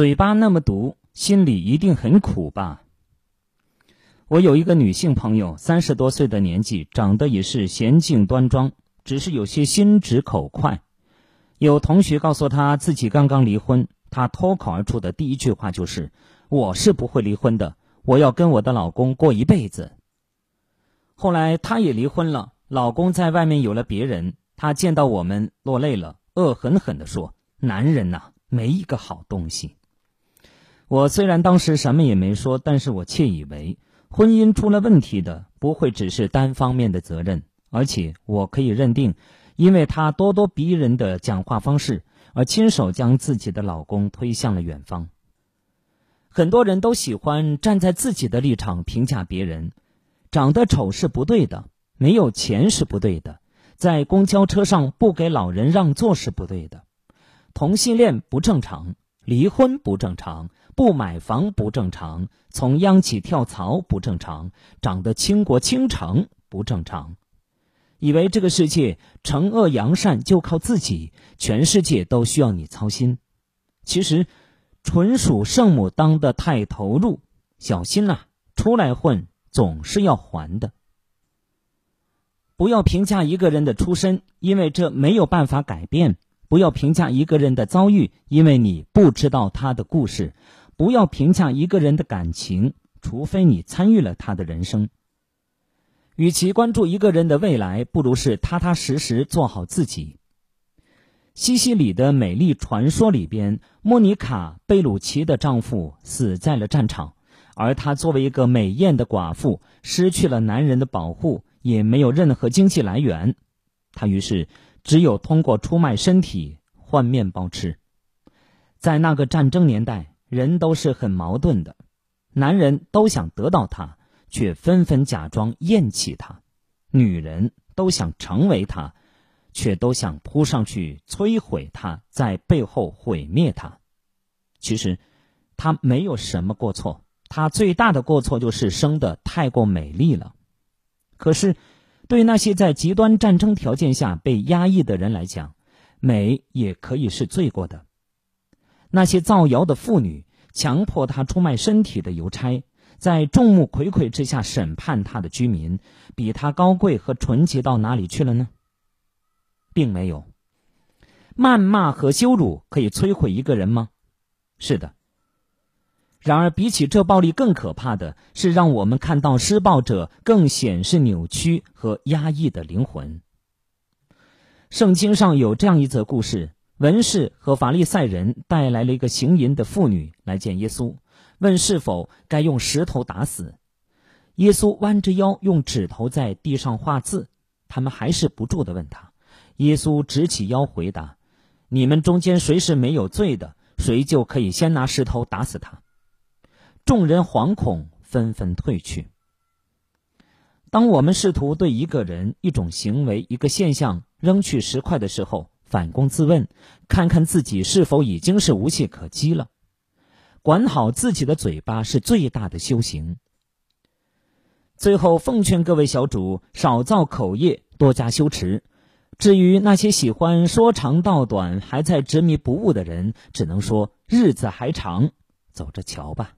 嘴巴那么毒，心里一定很苦吧？我有一个女性朋友，三十多岁的年纪，长得也是娴静端庄，只是有些心直口快。有同学告诉她自己刚刚离婚，她脱口而出的第一句话就是：“我是不会离婚的，我要跟我的老公过一辈子。”后来她也离婚了，老公在外面有了别人，她见到我们落泪了，恶狠狠地说：“男人呐，没一个好东西。”我虽然当时什么也没说，但是我窃以为。婚姻出了问题的不会只是单方面的责任，而且我可以认定，因为他咄咄逼人的讲话方式，而亲手将自己的老公推向了远方。很多人都喜欢站在自己的立场评价别人，长得丑是不对的，没有钱是不对的，在公交车上不给老人让座是不对的，同性恋不正常，离婚不正常。不买房不正常，从央企跳槽不正常，长得倾国倾城不正常，以为这个世界惩恶扬善就靠自己，全世界都需要你操心。其实，纯属圣母当的太投入，小心呐！出来混总是要还的。不要评价一个人的出身，因为这没有办法改变；不要评价一个人的遭遇，因为你不知道他的故事。不要评价一个人的感情，除非你参与了他的人生。与其关注一个人的未来，不如是踏踏实实做好自己。西西里的美丽传说里边，莫妮卡·贝鲁奇的丈夫死在了战场，而她作为一个美艳的寡妇，失去了男人的保护，也没有任何经济来源，她于是只有通过出卖身体换面包吃。在那个战争年代。人都是很矛盾的，男人都想得到她，却纷纷假装厌弃她；女人都想成为她，却都想扑上去摧毁她，在背后毁灭她。其实，她没有什么过错，她最大的过错就是生的太过美丽了。可是，对那些在极端战争条件下被压抑的人来讲，美也可以是罪过的。那些造谣的妇女，强迫他出卖身体的邮差，在众目睽睽之下审判他的居民，比他高贵和纯洁到哪里去了呢？并没有。谩骂和羞辱可以摧毁一个人吗？是的。然而，比起这暴力更可怕的是，让我们看到施暴者更显示扭曲和压抑的灵魂。圣经上有这样一则故事。文士和法利赛人带来了一个行淫的妇女来见耶稣，问是否该用石头打死。耶稣弯着腰用指头在地上画字，他们还是不住的问他。耶稣直起腰回答：“你们中间谁是没有罪的，谁就可以先拿石头打死他。”众人惶恐，纷纷退去。当我们试图对一个人、一种行为、一个现象扔去石块的时候，反躬自问，看看自己是否已经是无懈可击了。管好自己的嘴巴是最大的修行。最后奉劝各位小主，少造口业，多加修持。至于那些喜欢说长道短、还在执迷不悟的人，只能说日子还长，走着瞧吧。